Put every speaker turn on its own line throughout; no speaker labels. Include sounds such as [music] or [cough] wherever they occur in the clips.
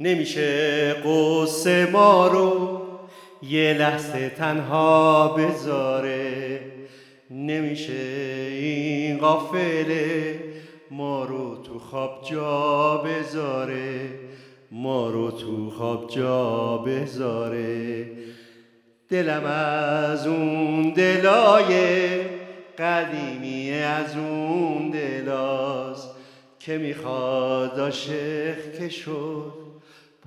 نمیشه قصه ما رو یه لحظه تنها بذاره. نمیشه این قافله ما رو تو خواب جا بذاره. ما رو تو خواب جا بذاره. دلم از اون دلای قدیمی از اون دلاست که می‌خواد عاشق که شد.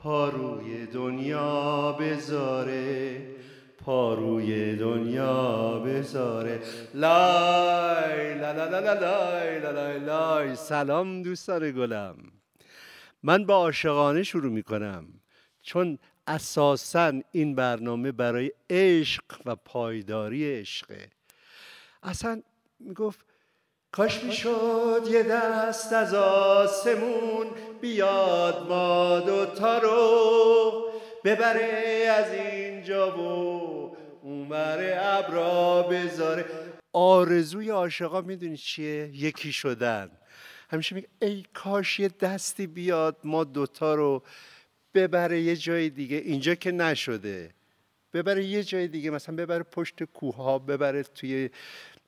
پاروی دنیا بذاره پاروی دنیا بذاره. لای لا لا لا لا لای لا لای لای. سلام دوستان گلم. من با عاشقانه شروع می‌کنم. چون اساسا این برنامه برای عشق و پایداری عشقه. اصلا می‌گفت کاش می‌شد یه دست از آسمون بیاد ما دوتا رو ببره از اینجا و اونور ابرا بذاره. آرزوی عاشقا می‌دونی چیه؟ یکی شدن. همیشه میگه ای کاش یه دستی بیاد ما دوتا رو ببره یه جای دیگه. اینجا که نشده. ببره یه جای دیگه مثلا ببره پشت کوه ها ببره توی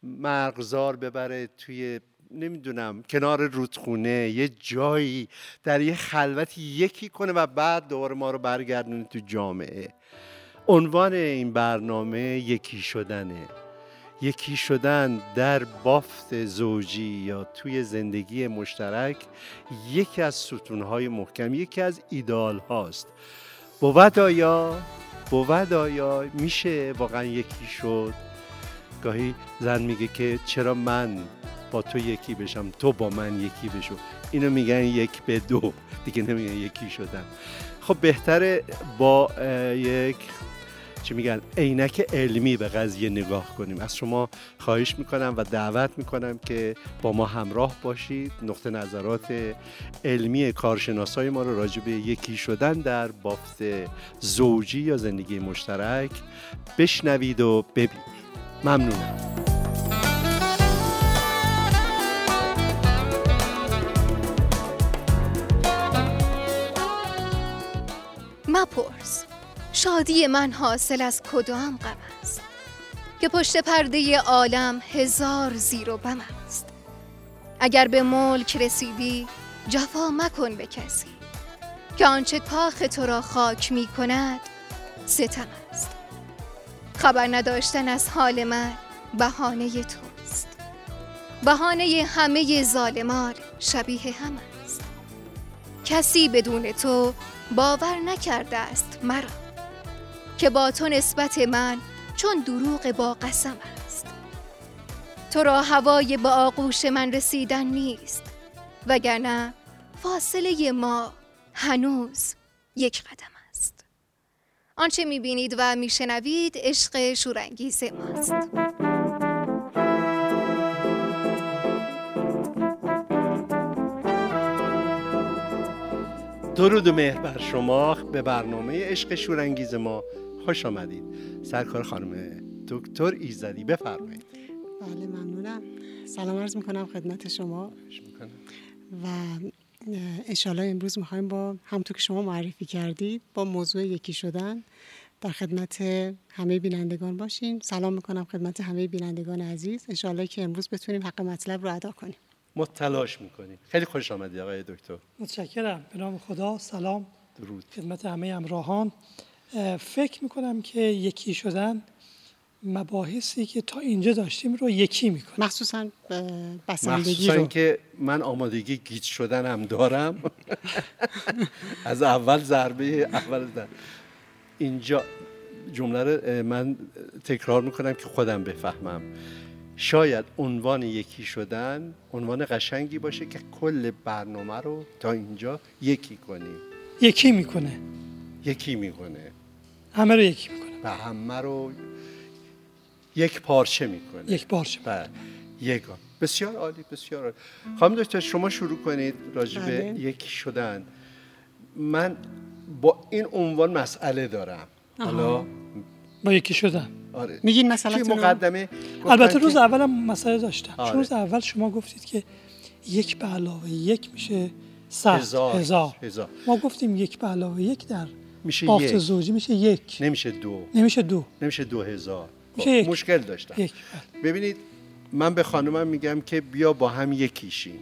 مرغزار ببره توی نمی‌دونم کنار رودخونه یه جایی در یه خلوتی یکی کنه و بعد دوباره ما رو برگردونه تو جامعه. عنوان این برنامه یکی شدنه. یکی شدن در بافت زوجی یا توی زندگی مشترک یکی از ستونهای محکم یکی از ایدال هاست بود آیا بود آیا میشه واقعا یکی شد؟ گاهی زن میگه که چرا من با تو یکی بشم تو با من یکی بشو. اینو میگن یک به دو دیگه نمیگن یکی شدن. خب بهتره با یک چی میگن؟ عینک علمی به قضیه نگاه کنیم. از شما خواهش می‌کنم و دعوت می‌کنم که با ما همراه باشید. نقطه نظرات علمی کارشناسای ما رو راجع به یکی شدن در بافت زوجی یا زندگی مشترک بشنوید و ببینید. ممنونم
مپرس. شادی من حاصل از کدام غم است؟ که پشت پرده عالم هزار زیر و بم است. اگر به ملک رسیدی جفا مکن به کسی. که آنچه کاخ تو را خاک می کند ستم خبر نداشتن از حال من بهانه توست. بهانه همه ظالمان شبیه هم است. کسی بدون تو باور نکرده است مرا که با تو نسبت من چون دروغ با قسم است. تو را هوای به آغوش من رسیدن نیست وگرنه فاصله ما هنوز یک قدم آنچه می‌بینید و میشنوید عشق شورانگیز ماست.
درود و مهر بر شما به برنامه عشق شورانگیز ما. خوش آمدید. سرکار خانم دکتر ایزدی بفرمایید.
بله ممنونم. سلام عرض می‌کنم خدمت شما. و انشالله امروز می‌خوایم با همونطور که شما معرفی کردید با موضوع یکی شدن در خدمت همه بینندگان باشیم. سلام می‌کنم خدمت همه بینندگان عزیز. انشالله که امروز بتونیم حق مطلب رو ادا کنیم.
ما تلاش می‌کنیم. خیلی خوش آمدید آقای دکتر.
متشکرم. به نام خدا. سلام.
درود.
خدمت همه همراهان. فکر می‌کنم که یکی شدن مباحثی که تا اینجا داشتیم رو یکی می‌کنه.
مخصوصا بسندگی
مخصوصا
رو.
اینکه من آمادگی گیج شدن هم دارم. [laughs] از اول ضربه اول در اینجا جمله رو من تکرار می‌کنم که خودم بفهمم. شاید عنوان یکی شدن عنوان قشنگی باشه که کل برنامه رو تا اینجا یکی کنیم
یکی می‌کنه.
یکی می‌کنه.
همه رو یکی می‌کنه.
و همه رو یک پارچه می‌کنه.
یک بارش
بله. یگان بسیار عالی بسیار عالی. خانم دکتر شما شروع کنید راجع به
بله.
یکی شدن. من با این عنوان مسئله دارم. حالا
با یکی شدن.
آره.
میگین رو؟
مقدمه
البته روز
که-
اولم مسئله داشتم.
آره.
روز اول شما گفتید که یک به علاوه یک میشه صد
هزار.
هزار.
هزار.
ما گفتیم یک به علاوه یک در
میشه
بافت
یک.
زوجی میشه یک.
نمیشه دو.
نمیشه دو.
نمیشه دو هزار. خب،. مشکل داشتم.
یک.
ببینید من به خانومم میگم که بیا با هم یکیشیم.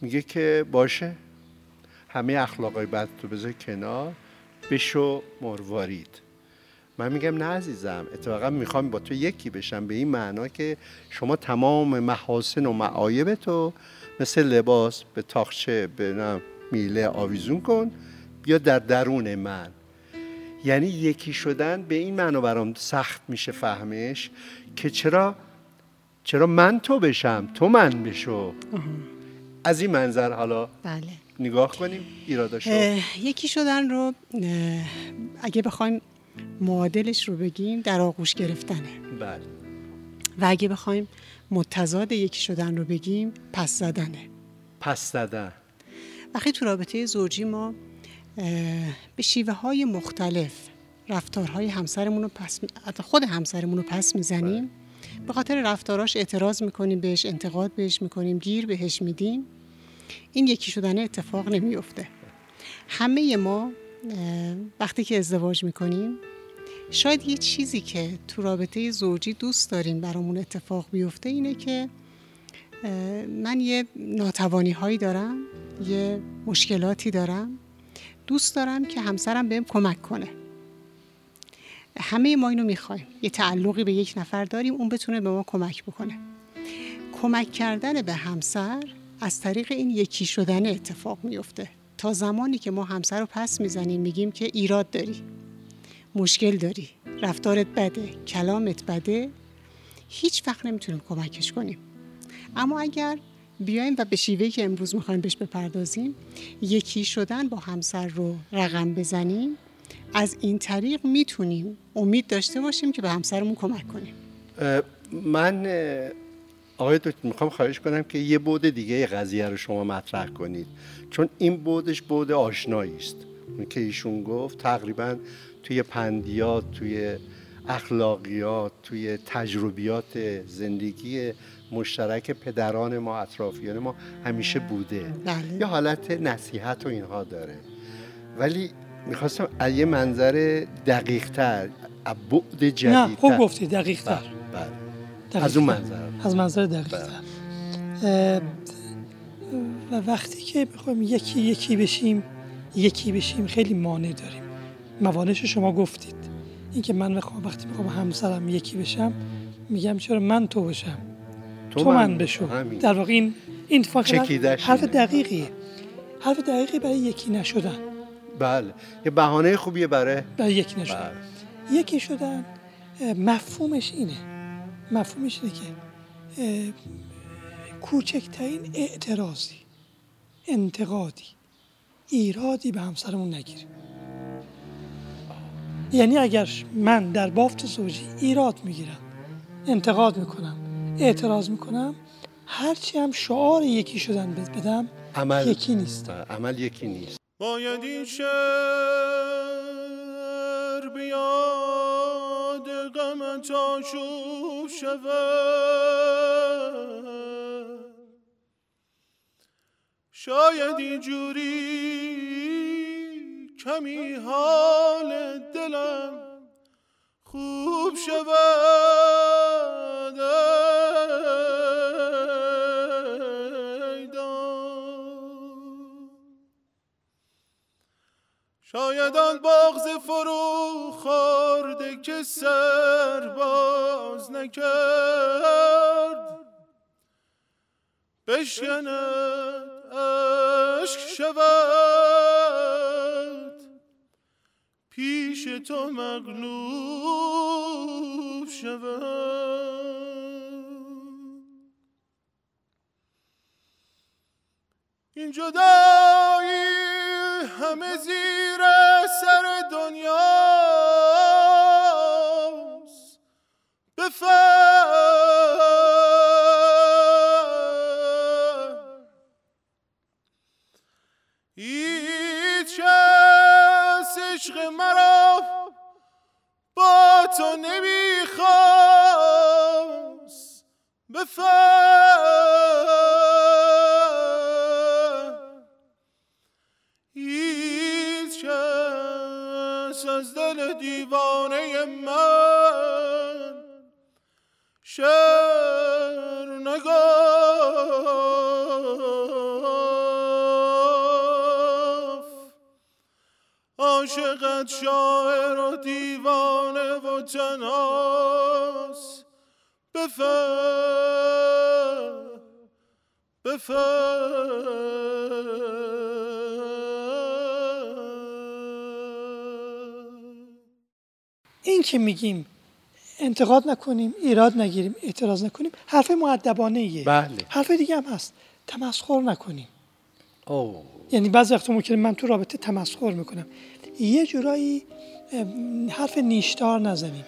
میگه که باشه. همه اخلاقای بد تو بذار کنار. بشو مروارید. من میگم نه عزیزم اتفاقا می‌خوام با تو یکی بشم به این معنا که شما تمام محاسن و معایب تو مثل لباس به تاخچه به میله آویزون کن. بیا در درون من. یعنی یکی شدن به این معنا برام سخت میشه فهمش که چرا چرا من تو بشم تو من بشو. از این منظر حالا
بله.
نگاه کنیم ایراداشو.
یکی شدن رو اگه بخوایم معادلش رو بگیم در آغوش گرفتنه.
بله.
و اگه بخوایم متضاد یکی شدن رو بگیم پس زدنه.
پس زدن.
وقتی تو رابطه زوجی ما به شیوه های مختلف رفتارهای همسرمون رو پس خود همسرمون رو پس می‌زنیم. به خاطر رفتاراش اعتراض می‌کنیم بهش انتقاد بهش می‌کنیم گیر بهش میدیم. این یکی شدن اتفاق نمیفته همه ما وقتی که ازدواج می‌کنیم شاید یه چیزی که تو رابطه زوجی دوست داریم برامون اتفاق بیفته اینه که من یه ناتوانی هایی دارم یه مشکلاتی دارم. دوست دارم که همسرم بهم کمک کنه. همه ما اینو می‌خوایم. یه تعلقی به یک نفر داریم اون بتونه به ما کمک بکنه. کمک کردن به همسر از طریق این یکی شدن اتفاق میفته تا زمانی که ما همسر رو پس می‌زنیم میگیم که ایراد داری مشکل داری رفتارت بده کلامت بده هیچ وقت نمی‌تونیم کمکش کنیم. اما اگر بیایم و به شیوهی که امروز می‌خوایم بهش بپردازیم یکی شدن با همسر رو رقم بزنیم. از این طریق می‌تونیم امید داشته باشیم که به همسرمون کمک کنیم.
من آقای دکتر می‌خوام خواهش کنم که یه بود دیگه قضیه رو شما مطرح کنید. چون این بودش بود آشنایی است. که ایشون گفت تقریبا توی پندیات توی اخلاقیات توی تجربیات زندگی مشترک پدران ما اطرافیان ما همیشه بوده.
بله.
یه حالت نصیحت و اینها داره. ولی می‌خواستم از یه منظر دقیق تر بعد جدیدتر
نه خوب گفتی دقیق تر
بله بله. از اون منظر.
از منظر دقیق تر و وقتی که بخوایم یکی یکی بشیم یکی بشیم خیلی مانع داریم. موانعش شما گفتید. اینکه من وقتی می‌خوام همسرم یکی بشم میگم چرا من تو بشم تو, من, بشو.
همین.
در واقع این این حرف. دقیقیه. حرف دقیقی برای یکی نشدن.
بله. یه بهانه خوبیه برای
برای یکی نشدن.
بله.
یکی شدن مفهومش اینه. مفهومش اینه که کوچکترین اعتراضی انتقادی ایرادی به همسرمون نگیریم یعنی اگر من در بافت زوجی ایراد می‌گیرم انتقاد می‌کنم اعتراض می‌کنم هرچی هم شعار یکی شدن بد- بدم
عمل
یکی نیست.
عمل یکی نیست.
باید این شهر بیاد غمت آشوب شود. شاید اینجوری کمی حال دلم خوب شود. شاید آن بغز فرو خورده که سر باز نکرد. بشکند اشک شود. پیش تو مغلوب شود. این جدایی همه زیر سر دنیاست. بفهم
که میگیم انتقاد نکنیم ایراد نگیریم اعتراض نکنیم حرف معدبانه ایه.
بله.
حرف دیگه هم هست. تمسخر نکنیم.
اوه.
یعنی بعضی وقتا ممکنه من تو رابطه تمسخر می‌کنم. یه جورایی حرف نیشدار نزنیم.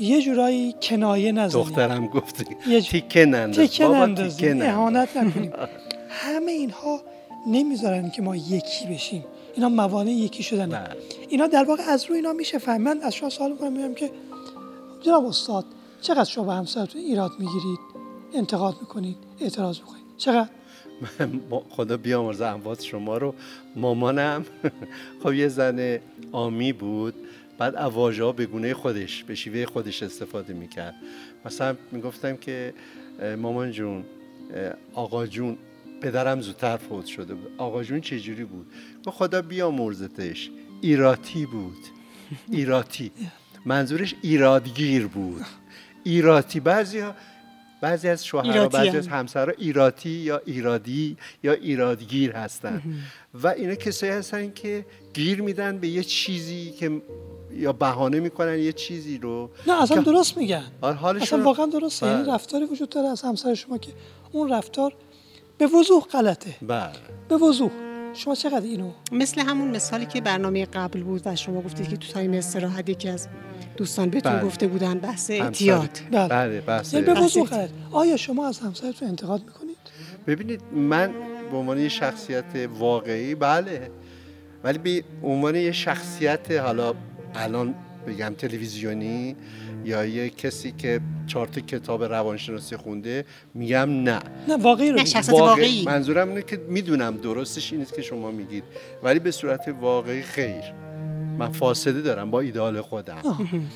یه جورایی کنایه نزنیم.
دخترم گفتی
یه ج-
تیکه
نندازیم
تیکه ننداز.
اهانت نکنیم. [laughs] همه اینها نمی‌ذارن که ما یکی بشیم. اینا موانع یکی شدنه.
بله.
اینا در واقع از روی اینا میشه فهم از شما سوال می‌کنم میگم که جناب استاد چقدر شما به همسرتون ایراد می‌گیرید؟ انتقاد می‌کنید؟ اعتراض می‌کنید؟ چقدر؟
خدا بیامرزه اموات شما رو. مامانم [laughs] خب یه زن آمی بود بعد اواژه ها به گونه خودش به شیوه خودش استفاده می‌کرد. مثلا می‌گفتم که مامان جون آقا جون پدرم زودتر فوت شده بود. آقا جون چجوری بود؟ گفت خدا بیامرزتش. ایراتی بود. ایراتی. منظورش ایرادگیر بود. ایراتی. بعضی بعضی از شوهرها بعضی. از همسرها ایراتی یا ایرادی یا ایرادگیر هستن. و اینا کسایی هستن که گیر میدن به یه چیزی که یا بهانه می‌کنن یه چیزی رو
نه اصلا درست میگن.
آره،
اصلا واقعا درسته. یعنی
بله.
رفتاری وجود داره از همسر شما که اون رفتار به وضوح غلطه.
بله.
به وضوح. شما چقدر اینو؟
مثل همون مثالی که برنامه قبل بود و شما گفتید که تو تایم استراحت یکی از دوستان بهتون
بله.
گفته بودن بحث اعتیاد.
بله.
بله بحث
یعنی به آیا شما از همسرتون انتقاد می‌کنید؟
ببینید من به عنوان یه شخصیت واقعی بله. ولی به عنوان یه شخصیت حالا الان بگم تلویزیونی یا یه کسی که چهار تا کتاب روانشناسی خونده میگم نه.
نه واقعی رو
نه، واقعی.
منظورم اینه که می‌دونم درستش این نیست که شما میگید. ولی به صورت واقعی خیر. من فاصله دارم با ایدال خودم.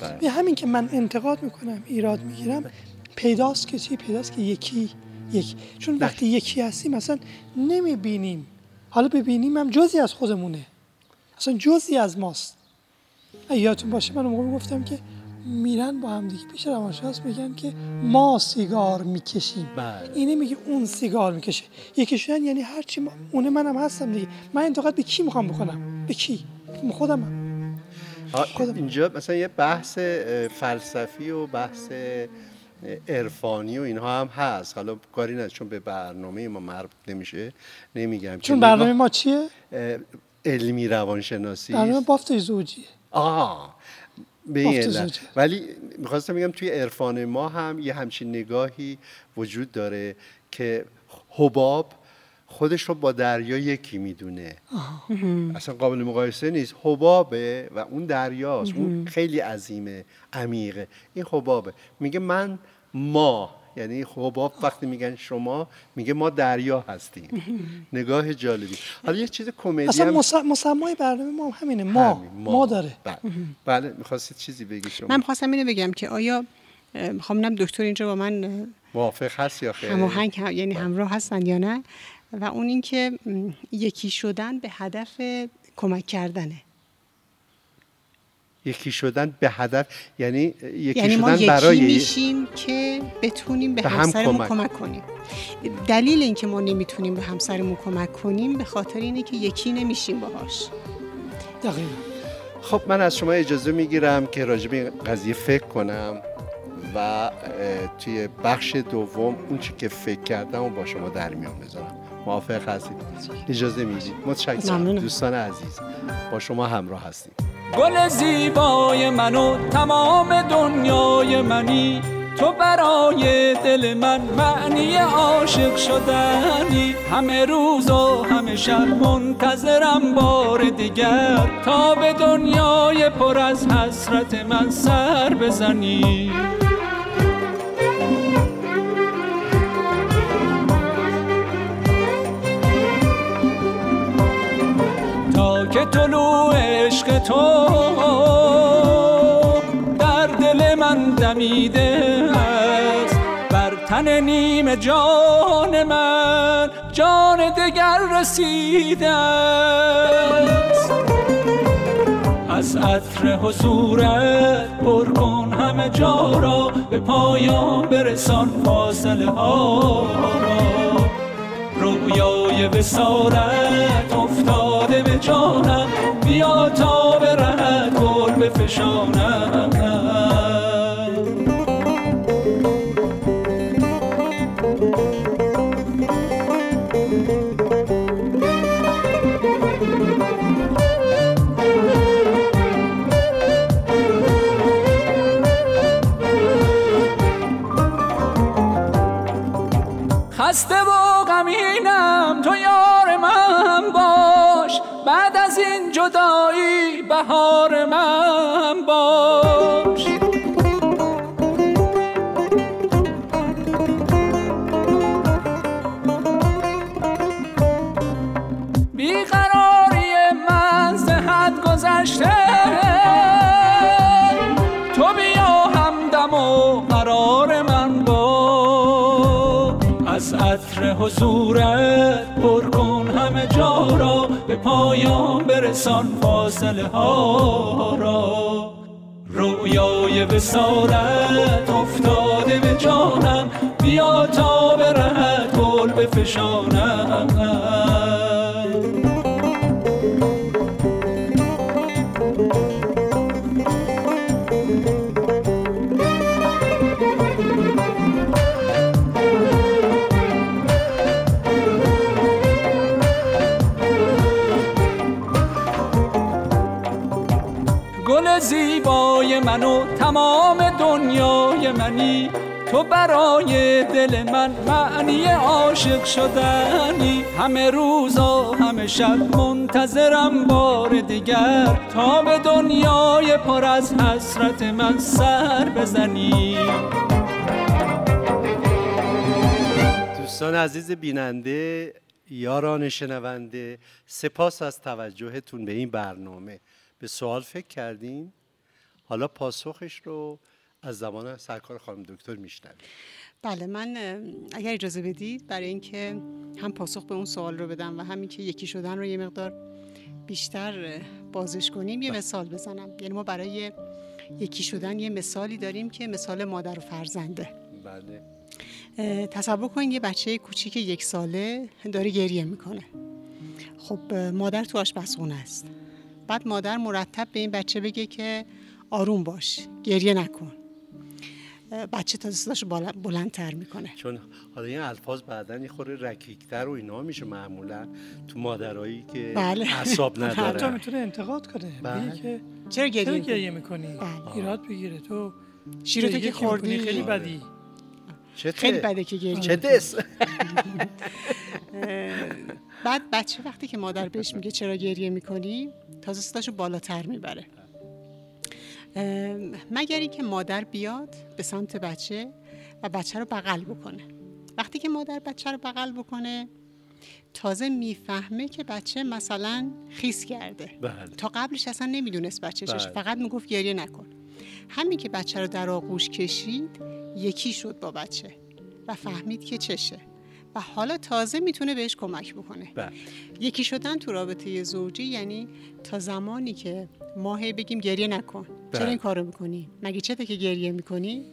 بله.
یه همین که من انتقاد می‌کنم ایراد می‌گیرم پیداست که چی؟ پیداست که یکی یک چون وقتی یکی هستیم مثلا نمی‌بینیم. حالا ببینیم هم جزی از خودمونه. اصلا جزی از ماست. یادتون باشه من اون موقع گفتم که میرن با هم دیگه. پیش روانشناس میگن که ما سیگار می‌کشیم.
بله.
اینه میگه اون سیگار می‌کشه. یکی شدن یعنی هرچی ما... اونه منم هستم دیگه. من انتقاد به کی می‌خوام بکنم؟ به کی؟ خودمم. خودم.
اینجا مثلا یه بحث فلسفی و بحث عرفانی و اینها هم هست. حالا کاری نداره چون به برنامه ما مربوط نمیشه. نمیگم
چون برنامه ما چیه؟
علمی روانشناسی.
برنامه بافت زوجیه.
آه به این علت. ولی می‌خواستم بگم توی عرفان ما هم یه همچین نگاهی وجود داره که حباب خودش رو با دریا یکی می‌دونه. اصلا قابل مقایسه نیست. حبابه و اون دریاست. اون خیلی عظیمه عمیقه. این حبابه. میگه من ما یعنی حباب وقتی میگن شما میگه ما دریا هستیم. [laughs] نگاه جالبی. حالا یه چیز کمدی
اصلا
هم
مسمای برنامه ما هم همینه. ما
همین،
ما, داره.
بله, [laughs] بله. می‌خواستید چیزی بگی شما؟
من خواستم اینو بگم که آیا می‌خوام ببینم دکتر اینجا با من
موافق هست یا خیر؟
هماهنگ هم- یعنی همراه هستن یا نه؟ و اون اینکه یکی شدن به هدف کمک کردنه.
یکی شدن به هدف یعنی یکی
یعنی ما
شدن
یکی
برای
میشیم که بتونیم به,
به هم
همسرمون
کمک.
کمک. کنیم. دلیل اینکه ما نمی‌تونیم به همسرمون کمک کنیم به خاطر اینه که یکی نمیشیم باهاش.
دقیقا.
خب من از شما اجازه می‌گیرم که راجع به این قضیه فکر کنم و توی بخش دوم اون چی که فکر کردم و با شما در میان بذارم. موافق هستید؟ اجازه می‌دید متشکرم. دوستان عزیز با شما همراه هستیم.
گل زیبای من و تمام دنیای منی. تو برای دل من معنی عاشق شدنی. همه روز و همه شب منتظرم بار دیگر. تا به دنیای پر از حسرت من سر بزنی. طلوع عشق تو. در دمیده است. بر تن نیم جان من جان دگر رسیده است. از عطر حضورت پر کن همه جا را. به پایان برسان فاصله ها را. رویای وسالت افتاده به جانم بیا تا به رهت گل بفشانم حضورت پر کن همه جا را به پایان برسان فاصله ها را. رویای وسالت افتاده به جانم بیا تا به رهت گل بفشانم. من و تمام دنیای منی. تو برای دل من معنی عاشق شدنی. همه روزا همه شب منتظرم بار دیگر. تا به دنیای پر از حسرت من سر بزنی.
دوستان عزیز بیننده یاران شنونده سپاس از توجهتون به این برنامه. به سوال فکر کردین؟ حالا پاسخش رو از زمان سرکار خانم دکتر میشنویم.
بله من اگر اجازه بدید برای اینکه هم پاسخ به اون سوال رو بدم و همین که یکی شدن رو یه مقدار بیشتر بازش کنیم یه مثال بزنم. یعنی ما برای یکی شدن یه مثالی داریم که مثال مادر و فرزنده.
بله.
تصور کنید یه بچه کوچیک یک ساله داره گریه می‌کنه. خب مادر تو آشپزخونه است. بعد مادر مرتب به این بچه بگه که آروم باش گریه نکن. بچه تا صداشو بالا- بلندتر می‌کنه.
چون حالا این الفاظ بعدا یه خورده رکیکتر و اینا میشه معمولا تو مادرایی که
بله.
اعصاب [laughs]
حتی
ندارن
می‌تونه انتقاد کنه.
بله.
که
چرا گریه
چرا؟ گریه می‌کنی؟
بله.
ایراد بگیره. تو گریه
که خوردی.
خیلی بدی.
چته؟
خیلی بده که گریه
چه دس [laughs]
بعد بچه وقتی که مادر بهش میگه چرا گریه می‌کنی تازه صداشو بالاتر می‌بره. مگر اینکه مادر بیاد به سمت بچه و بچه رو بغل بکنه. وقتی که مادر بچه رو بغل بکنه تازه می‌فهمه که بچه مثلا خیس کرده.
بله.
تا قبلش اصلا نمی‌دونست بچه
بله.
فقط می‌گفت گریه نکن. همین که بچه رو در آغوش کشید یکی شد با بچه و فهمید که چشه. و حالا تازه می‌تونه بهش کمک بکنه.
بله.
یکی شدن تو رابطه زوجی یعنی تا زمانی که ما هی بگیم گریه نکن. چرا
بله.
این کارو می‌کنی؟ مگه چته که گریه می‌کنی؟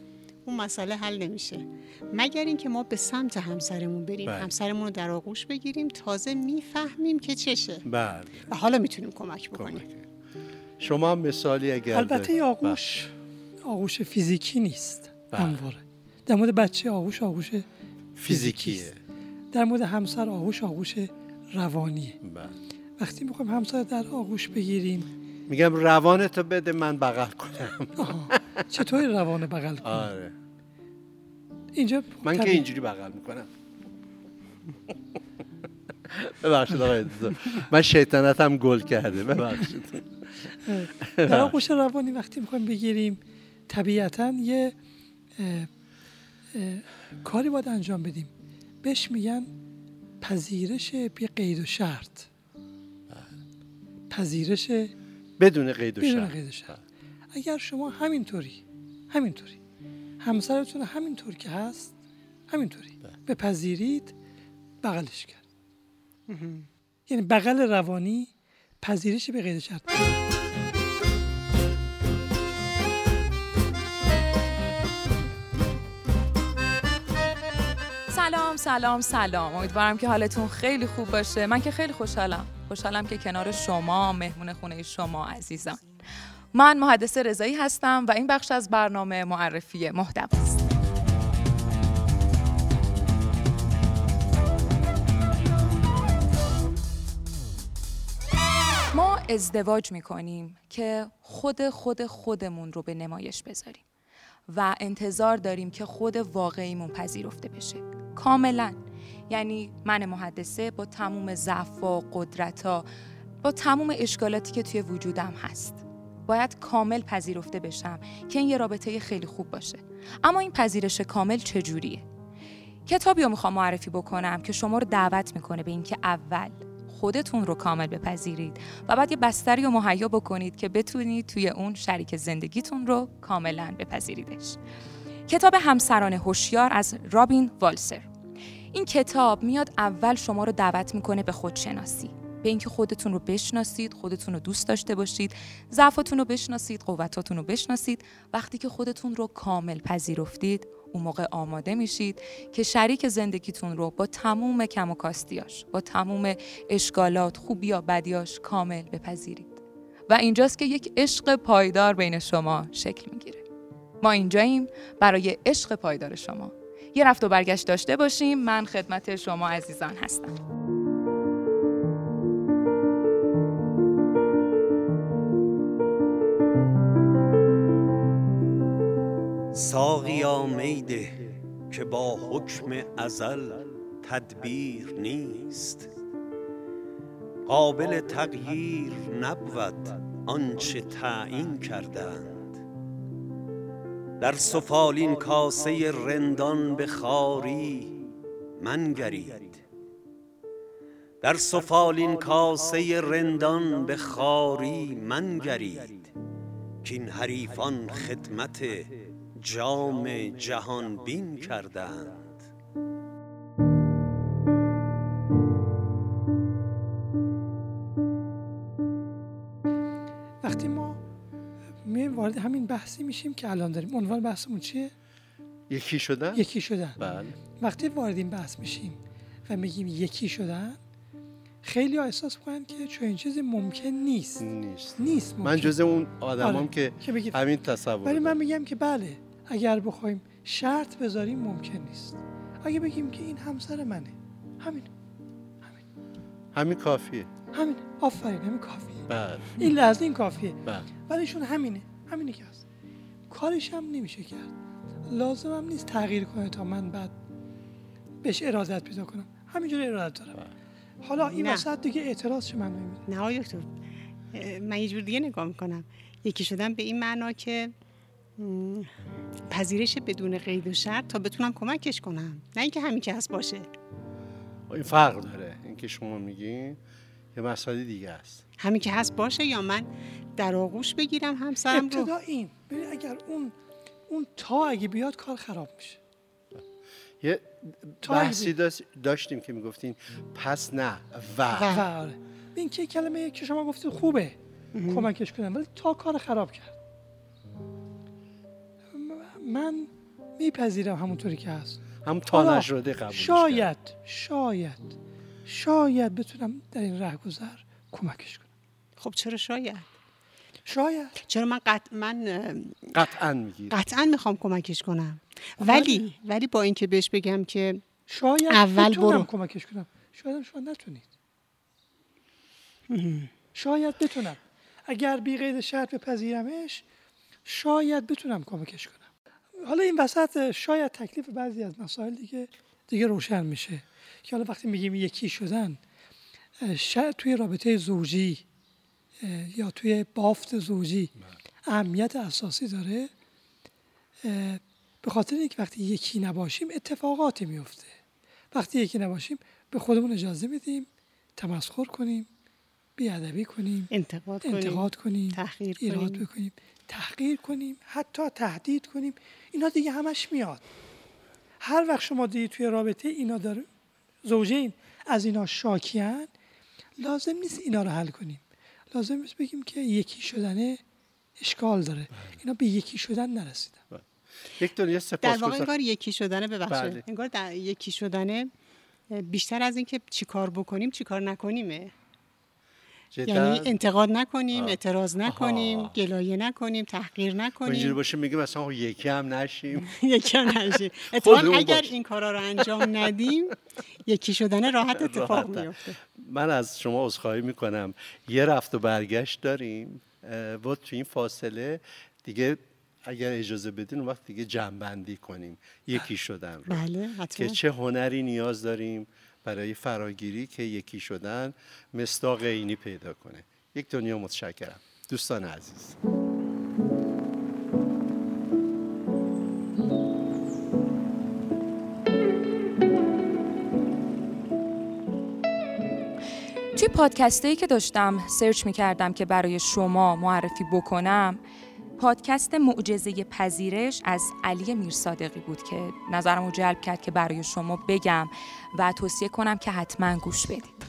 اون مسئله حل نمیشه. مگر اینکه ما به سمت همسرمون بریم
بله.
همسرمون رو در آغوش بگیریم تازه می‌فهمیم که چشه.
بله.
و حالا می‌تونیم کمک بکنیم.
کمک. شما هم مثالی اگر
البته
دارید.
این آغوش آغوش فیزیکی نیست.
بله.
همواره. در مورد بچه آغوش آغوش
بله. فیزیکیه
در مورد همسر آغوش آغوش روانیه
بله.
وقتی می‌خوایم همسر در آغوش بگیریم.
میگم روانتو بده من بغل کنم.
آها، چطوری روان بغل کنیم
آره.
اینجا
من که اینجوری بغل می‌کنم. ببخشید آقای. من شیطنتم گل کرده. ببخشید.
در آغوش روانی وقتی می‌خوایم بگیریم طبیعتا یه اه، اه، کاری باید انجام بدیم. بهش میگن پذیرش بی قید و شرط. پذیرش
بدون قید و
بدون
شرط.
قید و شرط. اگر شما همینطوری همینطوری. همسرتون همینطور که هست همینطوری. بپذیرید بغلش کرد. یعنی بغل روانی پذیرش به غیر شرط.
سلام سلام سلام. امیدوارم که حالتون خیلی خوب باشه. من که خیلی خوشحالم. خوشحالم که کنار شما مهمون خونه شما عزیزم من محدث رضایی هستم و این بخش از برنامه معرفی محتواست ما ازدواج می‌کنیم که خود خود خودمون رو به نمایش بذاریم. و انتظار داریم که خود واقعیمون پذیرفته بشه. کاملا. یعنی من محدثه با تموم ضعف و قدرت ها با تموم اشکالاتی که توی وجودم هست. باید کامل پذیرفته بشم که این یه رابطه خیلی خوب باشه. اما این پذیرش کامل چجوریه؟ کتابی رو می‌خوام معرفی بکنم که شما رو دعوت می‌کنه به اینکه اول خودتون رو کامل بپذیرید و بعد یه بستری رو مهیا بکنید که بتونید توی اون شریک زندگیتون رو کاملا بپذیریدش. کتاب همسران هوشیار از رابین والسر. این کتاب میاد اول شما رو دعوت می‌کنه به خودشناسی به اینکه خودتون رو بشناسید خودتون رو دوست داشته باشید ضعفاتون رو بشناسید قوتاتون رو بشناسید. وقتی که خودتون رو کامل پذیرفتید اون موقع آماده میشید که شریک زندگیتون رو با تموم کم و کاستیاش با تموم اشکالات خوبی یا بدیاش کامل بپذیرید. و اینجاست که یک عشق پایدار بین شما شکل می‌گیره. ما اینجاییم برای عشق پایدار شما. یه رفت و برگشت داشته باشیم. من خدمت شما عزیزان هستم.
ساقیا میده که با حکم ازل تدبیر نیست. قابل تغییر نبود آنچه تعیین کردند. در سفالین کاسه رندان به خاری منگرید. در سفالین کاسه رندان به خاری منگرید. که این حریفان خدمت جام جهان بین کردند.
وقتی ما میایم وارد همین بحثی میشیم که الان داریم. عنوان بحثمون چیه؟
یکی شدن؟
یکی شدن.
بله.
وقتی وارد این بحث میشیم و میگیم یکی شدن خیلی ها احساس می‌کنن که چون این چیزی ممکن نیست.
نیست.
نیست
من
ممکن.
جز اون آدمام
آره.
که
که بگید-
همین تصور
ولی من. میگم که بله. اگر بخوایم شرط بذاریم ممکن نیست. اگه بگیم که این همسر منه همین.
همین. کافیه.
همین. آفرین همین کافیه.
بله.
این لحظه این کافیه.
بله.
ولی ایشون همینه همینه که هست. کارش هم نمیشه کرد. لازم هم نیست تغییر کنه تا من بعد بهش ارادت پیدا کنم. همینجوری ارادت دارم. حالا این. وسط دیگه اعتراض چه من نمیده
نه دکتر من یه جور دیگه نگاه می‌کنم. یکی شدن به این معنا که پذیرش بدون قید و شرط تا بتونم کمکش کنم. نه اینکه همین که هست باشه.
این فرق داره. این که شما میگین یه مسئله دیگه است.
همین که هست باشه یا من در آغوش بگیرم همسرم رو.
ابتدا این. ببین اگر اون اون تا اگه بیاد کار خراب میشه.
یه
تا
بحثی داشتیم که می‌گفتین پس نه و.
و. آره. این که کلمه که شما گفتید خوبه. کمکش کنم. ولی تا کار خراب کرد. من میپذیرم همونطوری که هست.
هم تا نشده قبولش
شاید شاید شاید بتونم در این رهگذر کمکش کنم.
خب چرا شاید؟
شاید.
چرا من قط... من.
قطعا میگید
قطعا می‌خوام کمکش کنم. ولی ولی با اینکه بهش بگم که
شاید
اول برو.
کمکش کنم. شاید شما نتونید. شاید بتونم. اگر بی قید شرط بپذیرمش شاید بتونم کمکش کنم. حالا این وسط شاید تکلیف بعضی از مسائل دیگه دیگه روشن میشه. که حالا وقتی میگیم یکی شدن شاید توی رابطه زوجی یا توی بافت زوجی اهمیت اساسی داره. به خاطر اینکه وقتی یکی نباشیم اتفاقاتی میفته. وقتی یکی نباشیم به خودمون اجازه میدیم تمسخر کنیم. بیادبی کنیم
انتقاد کنیم
انتقاد کنیم
تحقیر
ایراد
کنیم.
بکنیم تحقیر کنیم حتی تهدید کنیم. اینا دیگه همش میاد. هر وقت شما دیدی توی رابطه اینا داره زوجین از اینا شاکیان لازم نیست اینا رو حل کنیم. لازم نیست بگیم که یکی شدنه اشکال داره. اینا به یکی شدن نرسیدن.
یک دنیا
در
سپاس
واقع انگار یکی شدنه ببخشید.
بله.
انگار در یکی شدنه اه، بیشتر از اینکه چیکار بکنیم چیکار نکنیمه. یعنی انتقاد نکنیم
آه.
اعتراض نکنیم
آها.
گلایه نکنیم تحقیر
اینجوری
نکنیم.
باشه میگه مثلا یکی هم نشیم. [laughs]
یکی هم نشیم. [laughs] اتفاقا اگر. این کارا رو انجام ندیم یکی شدن راحت [laughs] اتفاق. میفته
من از شما عذرخواهی می‌کنم. یه رفت و برگشت داریم. و تو این فاصله دیگه اگر اجازه بدین اون وقت دیگه جنبندی کنیم. یکی شدن رو.
بله حتما.
که چه هنری نیاز داریم. برای فراگیری که یکی شدن مصداق عینی پیدا کنه. یک دنیا متشکرم. دوستان عزیز.
توی پادکستایی که داشتم سرچ می‌کردم که برای شما معرفی بکنم پادکست معجزه پذیرش از علی میرصادقی بود که نظرمو جلب کرد که برای شما بگم و توصیه کنم که حتما گوش بدید.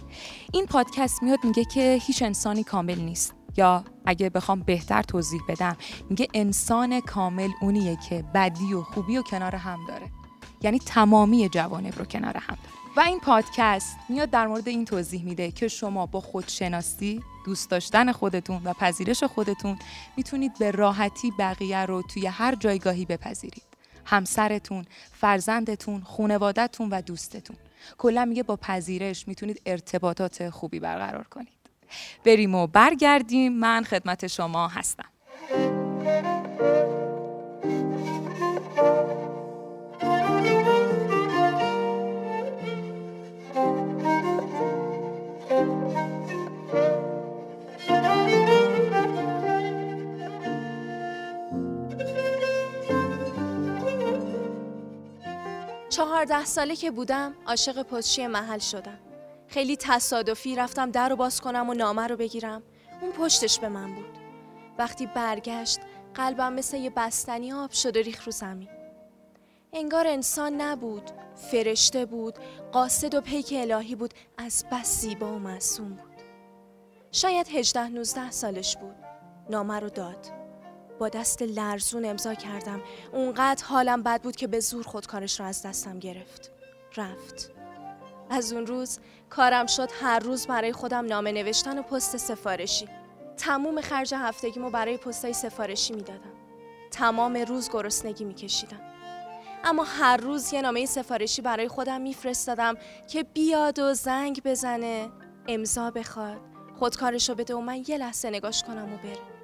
این پادکست میاد میگه که هیچ انسانی کامل نیست. یا اگه بخوام بهتر توضیح بدم میگه انسان کامل اونیه که بدی و خوبی و کنار هم داره. یعنی تمامی جوانب رو کنار هم داره. و این پادکست میاد در مورد این توضیح میده که شما با خودشناسی دوست داشتن خودتون و پذیرش خودتون می‌تونید به راحتی بقیه رو توی هر جایگاهی بپذیرید. همسرتون، فرزندتون، خونوادتون و دوستتون. کلا میگه با پذیرش می‌تونید ارتباطات خوبی برقرار کنید. بریم و برگردیم. من خدمت شما هستم.
چهارده ساله که بودم عاشق پستچی محل شدم. خیلی تصادفی رفتم در رو باز کنم و نامه رو بگیرم. اون پشتش به من بود. وقتی برگشت قلبم مثل یه بستنی آب شد و ریخ رو زمین. انگار انسان نبود فرشته بود قاصد و پیک الهی بود از بس زیبا و معصوم بود. شاید هجده نوزده سالش بود. نامه رو داد. با دست لرزون امضا کردم. اونقدر حالم بد بود که به زور خودکارش رو از دستم گرفت. رفت. از اون روز کارم شد هر روز برای خودم نامه نوشتن و پست سفارشی. تموم خرج هفتگیمو برای پستای سفارشی می‌دادم. تمام روز گرسنگی میکشیدم. اما هر روز یه نامه سفارشی برای خودم میفرستادم که بیاد و زنگ بزنه امضا بخواد خودکارشو بده و من یه لحظه نگاش کنم و بره.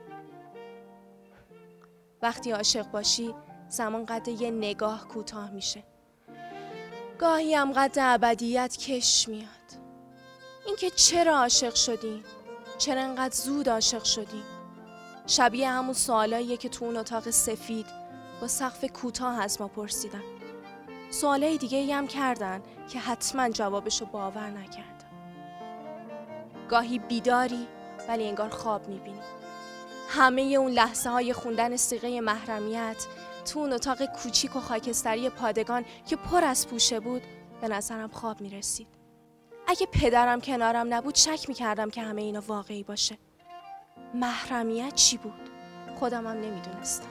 وقتی عاشق باشی زمان قد یه نگاه کوتاه میشه. گاهی هم قد ابدیت کش میاد. اینکه چرا عاشق شدی؟ چرا انقدر زود عاشق شدی؟ شبیه همون سوالاییه که تو اون اتاق سفید با سقف کوتاه از ما پرسیدن. سوالای دیگه ای هم کردن که حتما جوابشو باور نکردم گاهی بیداری ولی انگار خواب می‌بینی. همه اون لحظه های خوندن سیغه محرمیت تو اون اتاق کوچیک و خاکستری پادگان که پر از پوشه بود به نظرم خواب می رسید. اگه پدرم کنارم نبود شک می کردم که همه اینا واقعی باشه. محرمیت چی بود؟ خودم هم نمی‌دونستم.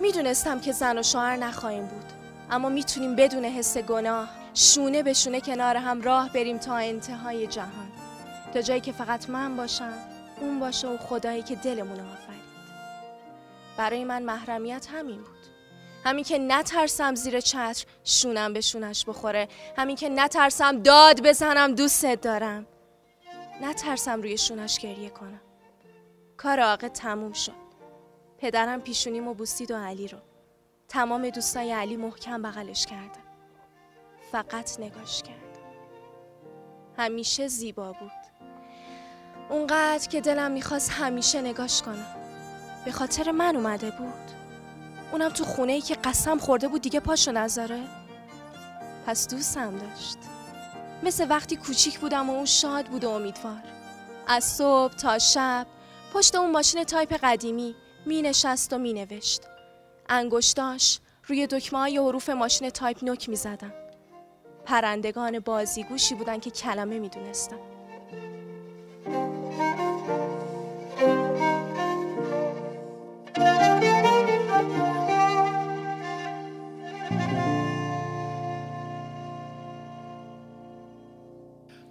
می‌دونستم که زن و شوهر نخواهیم بود. اما می‌تونیم بدون حس گناه شونه به شونه کنار هم راه بریم تا انتهای جهان. تا جایی که فقط من باشم اون باشه و خدایی که دلمون آفرید. برای من محرمیت همین بود. همین که نترسم زیر چتر شونم به شونش بخوره. همین که نترسم داد بزنم دوستت دارم. نترسم روی شونش گریه کنم. کار آقا تموم شد. پدرم پیشونیمو بوسید و علی رو. تمام دوستای علی محکم بغلش کردن. فقط نگاش کردم همیشه زیبا بود. اونقدر که دلم می‌خواست همیشه نگاش کنم به خاطر من اومده بود اونم تو خونه ای که قسم خورده بود دیگه پاشو نذاره پس دوستم داشت مثل وقتی کوچیک بودم و اون شاد بود و امیدوار از صبح تا شب پشت اون ماشین تایپ قدیمی می نشست و می نوشت. انگشتاش روی دکمه های حروف ماشین تایپ نک می زدن. پرندگان بازیگوشی بودن که کلمه می دونستن.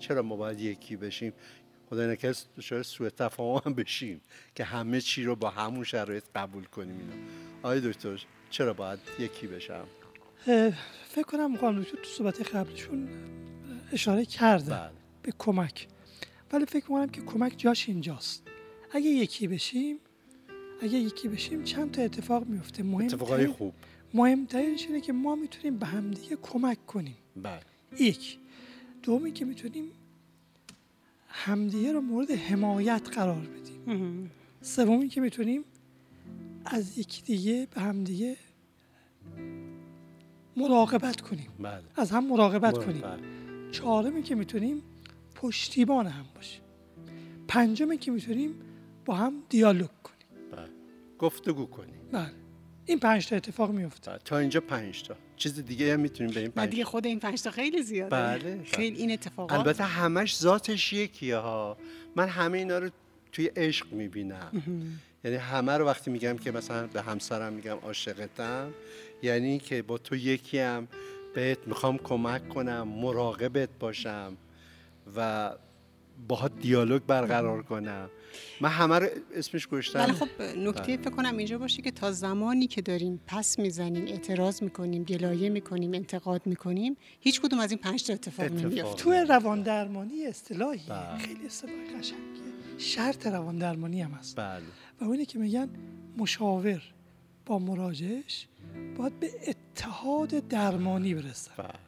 چرا ما باید یکی بشیم؟ خدا نکرد شاید سوء تفاهم هم بشیم که همه چی رو با همون شرایط قبول کنیم اینا. آقای دکتر چرا باید یکی بشم؟
فکر کنم مقام دکتر تو صحبت قبلشون اشاره کرده
بله.
به کمک. ولی فکر کنم که کمک جاش اینجاست. اگه یکی بشیم اگه یکی بشیم چند تا اتفاق میفته
اتفاقای
مهمترین
خوب
مهمترینش اینه که ما می‌تونیم به همدیگه کمک کنیم.
بله.
یک دومی که می‌تونیم همدیگه رو مورد حمایت قرار بدیم. سومی که می‌تونیم از یکی دیگه به همدیگه مراقبت کنیم.
بله.
از هم مراقبت
بله.
کنیم. چهارمی که می‌تونیم پشتیبان هم باشیم. پنجمی که می‌تونیم با هم دیالوگ کنیم.
بله. گفتگو کنیم.
بله. این پنج تا اتفاق میفته.
تا اینجا پنج تا. چیز دیگه هم می‌تونیم به این
و
پنج
دیگه خود این پنج تا خیلی زیاده.
بله،
خیلی
بله.
این اتفاقات
البته همش ذاتش یکیه ها. من همه اینا رو توی عشق می‌بینم. یعنی همه رو وقتی میگم که مثلا به همسرم میگم عاشقتم یعنی که با تو یکیم بهت می‌خوام کمک کنم مراقبت باشم و باهات دیالوگ برقرار کنم. من همه رو اسمش گذاشتم.
ولی خب نکته فکر کنم اینجا باشه که تا زمانی که داریم پس می‌زنیم اعتراض می‌کنیم گلایه می‌کنیم انتقاد می‌کنیم هیچ کدوم از این پنج تا اتفاق
اتفاق.
نمیفته
تو روان درمانی اصطلاحی
بله.
خیلی اصطلاح قشنگه شرط روان درمانی هم هست.
بله.
و اونه که میگن مشاور با مراجعش باید به اتحاد درمانی برسن
بله.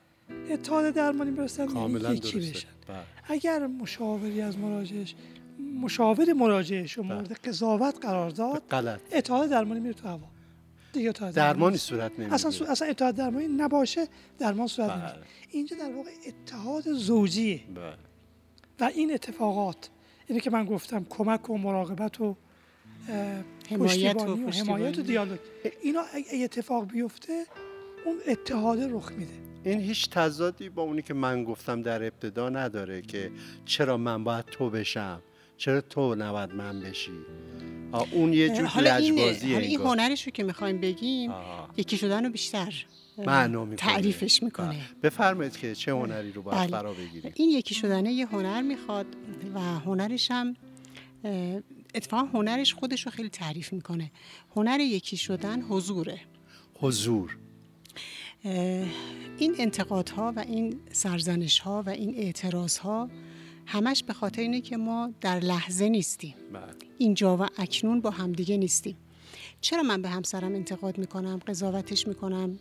اتحاد درمانی برسن
کاملا
یکی
درسته
بشن
بله
اگر مشاوری از مراجعش مشاور مراجعش رو
بله.
مورد قضاوت قرار داد
غلط
اتحاد درمانی میره تو هوا دیگه اتحاد
درمانی. صورت نمی‌گیره
اصلا سو- اصلا اتحاد درمانی نباشه درمان صورت
بله.
نمی‌گیره اینجا در واقع اتحاد زوجیه
بله.
و این اتفاقات اینه که من گفتم کمک و مراقبت و
حمایت و
و. حمایت و دیالوگ اینا اگه اتفاق بیفته اون اتحاد رخ میده
این هیچ تضادی با اونی که من گفتم در ابتدا نداره که چرا من باید تو بشم چرا تو نباید من بشی اون یه جور
حالا این
لجبازیه
حالا این. هنرش رو که می‌خوایم بگیم
آه.
یکی شدن رو بیشتر اه،
معنا می‌کنه
تعریفش می‌کنه
بله. بفرمایید که چه هنری رو باید
بله.
فرا بگیریم
این یکی شدنه یه هنر می‌خواد و هنرش هم اتفاقا هنرش خودش رو خیلی تعریف می‌کنه هنر یکی شدن حضوره
حضور
این انتقادها و این سرزنش ها و این اعتراض ها همش به خاطر اینه که ما در لحظه نیستیم.
بله.
اینجا و اکنون با همدیگه نیستیم. چرا من به همسرم انتقاد می‌کنم قضاوتش می‌کنم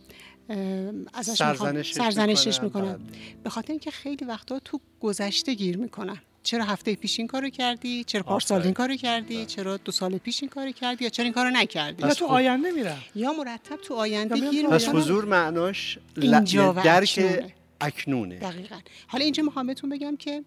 ازش
سرزنشش
سرزنشش
می‌کنم،
می‌کنم؟ به خاطر اینکه خیلی وقتا تو گذشته گیر می‌کنم. چرا هفته پیش این کارو کردی؟ چرا پارسال. این کارو کردی؟ چرا دو سال پیش این کارو کردی؟ یا چرا این کارو نکردی؟
یا تو
خب-
آینده میرم.
یا مرتب تو آینده گیر
پس حضور معناش ل...
اینجا و
درک
اکنونه.
اکنونه.
دقیقا. حالا اینجا می‌خوام بهتون بگم که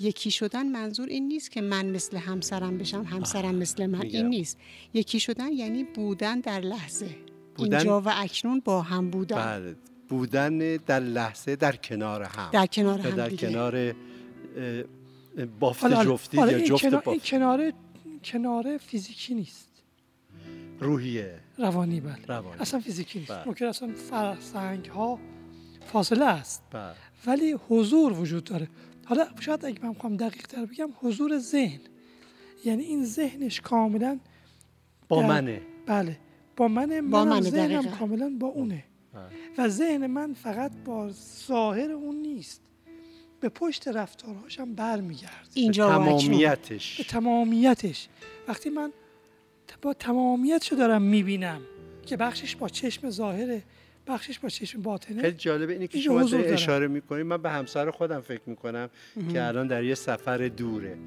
یکی شدن منظور این نیست که من مثل همسرم بشم همسرم مثل من.
میگم.
این نیست. یکی شدن یعنی بودن در لحظه.
بودن-
اینجا و اکنون با هم بودن.
بله. بودن در لحظه در کنار هم.
در کنار هم
در
دیگه.
کنار بافت
حالا حالا-
جفتی
حالا
یا
این
جفت
کنار- این
بافت
کنار کنار فیزیکی نیست.
روحیه.
روانی بله.
روانی.
اصلا فیزیکی نیست.
بله.
ممکن اصلا فرسنگ ها فاصله است.
بله.
ولی حضور وجود داره. حالا شاید اگه من بخوام دقیق تر بگم حضور ذهن. یعنی این ذهنش کاملا
با
در-
منه.
بله. با من
با
منم
منه،
ذهنم
دقیقاً.
کاملا با اونه.
بله.
و ذهن من فقط با ظاهر اون نیست. به پشت رفتارهاشم برمیگرده
اینجا و اکنون
به
تمامیتش
تمامیتش وقتی من با تمامیتش رو دارم می‌بینم که بخشش با چشم ظاهره بخشش با چشم باطنه
خیلی جالبه اینه که شما داری. اشاره می‌کنید من به همسر خودم فکر می‌کنم که الان در یه سفر دوره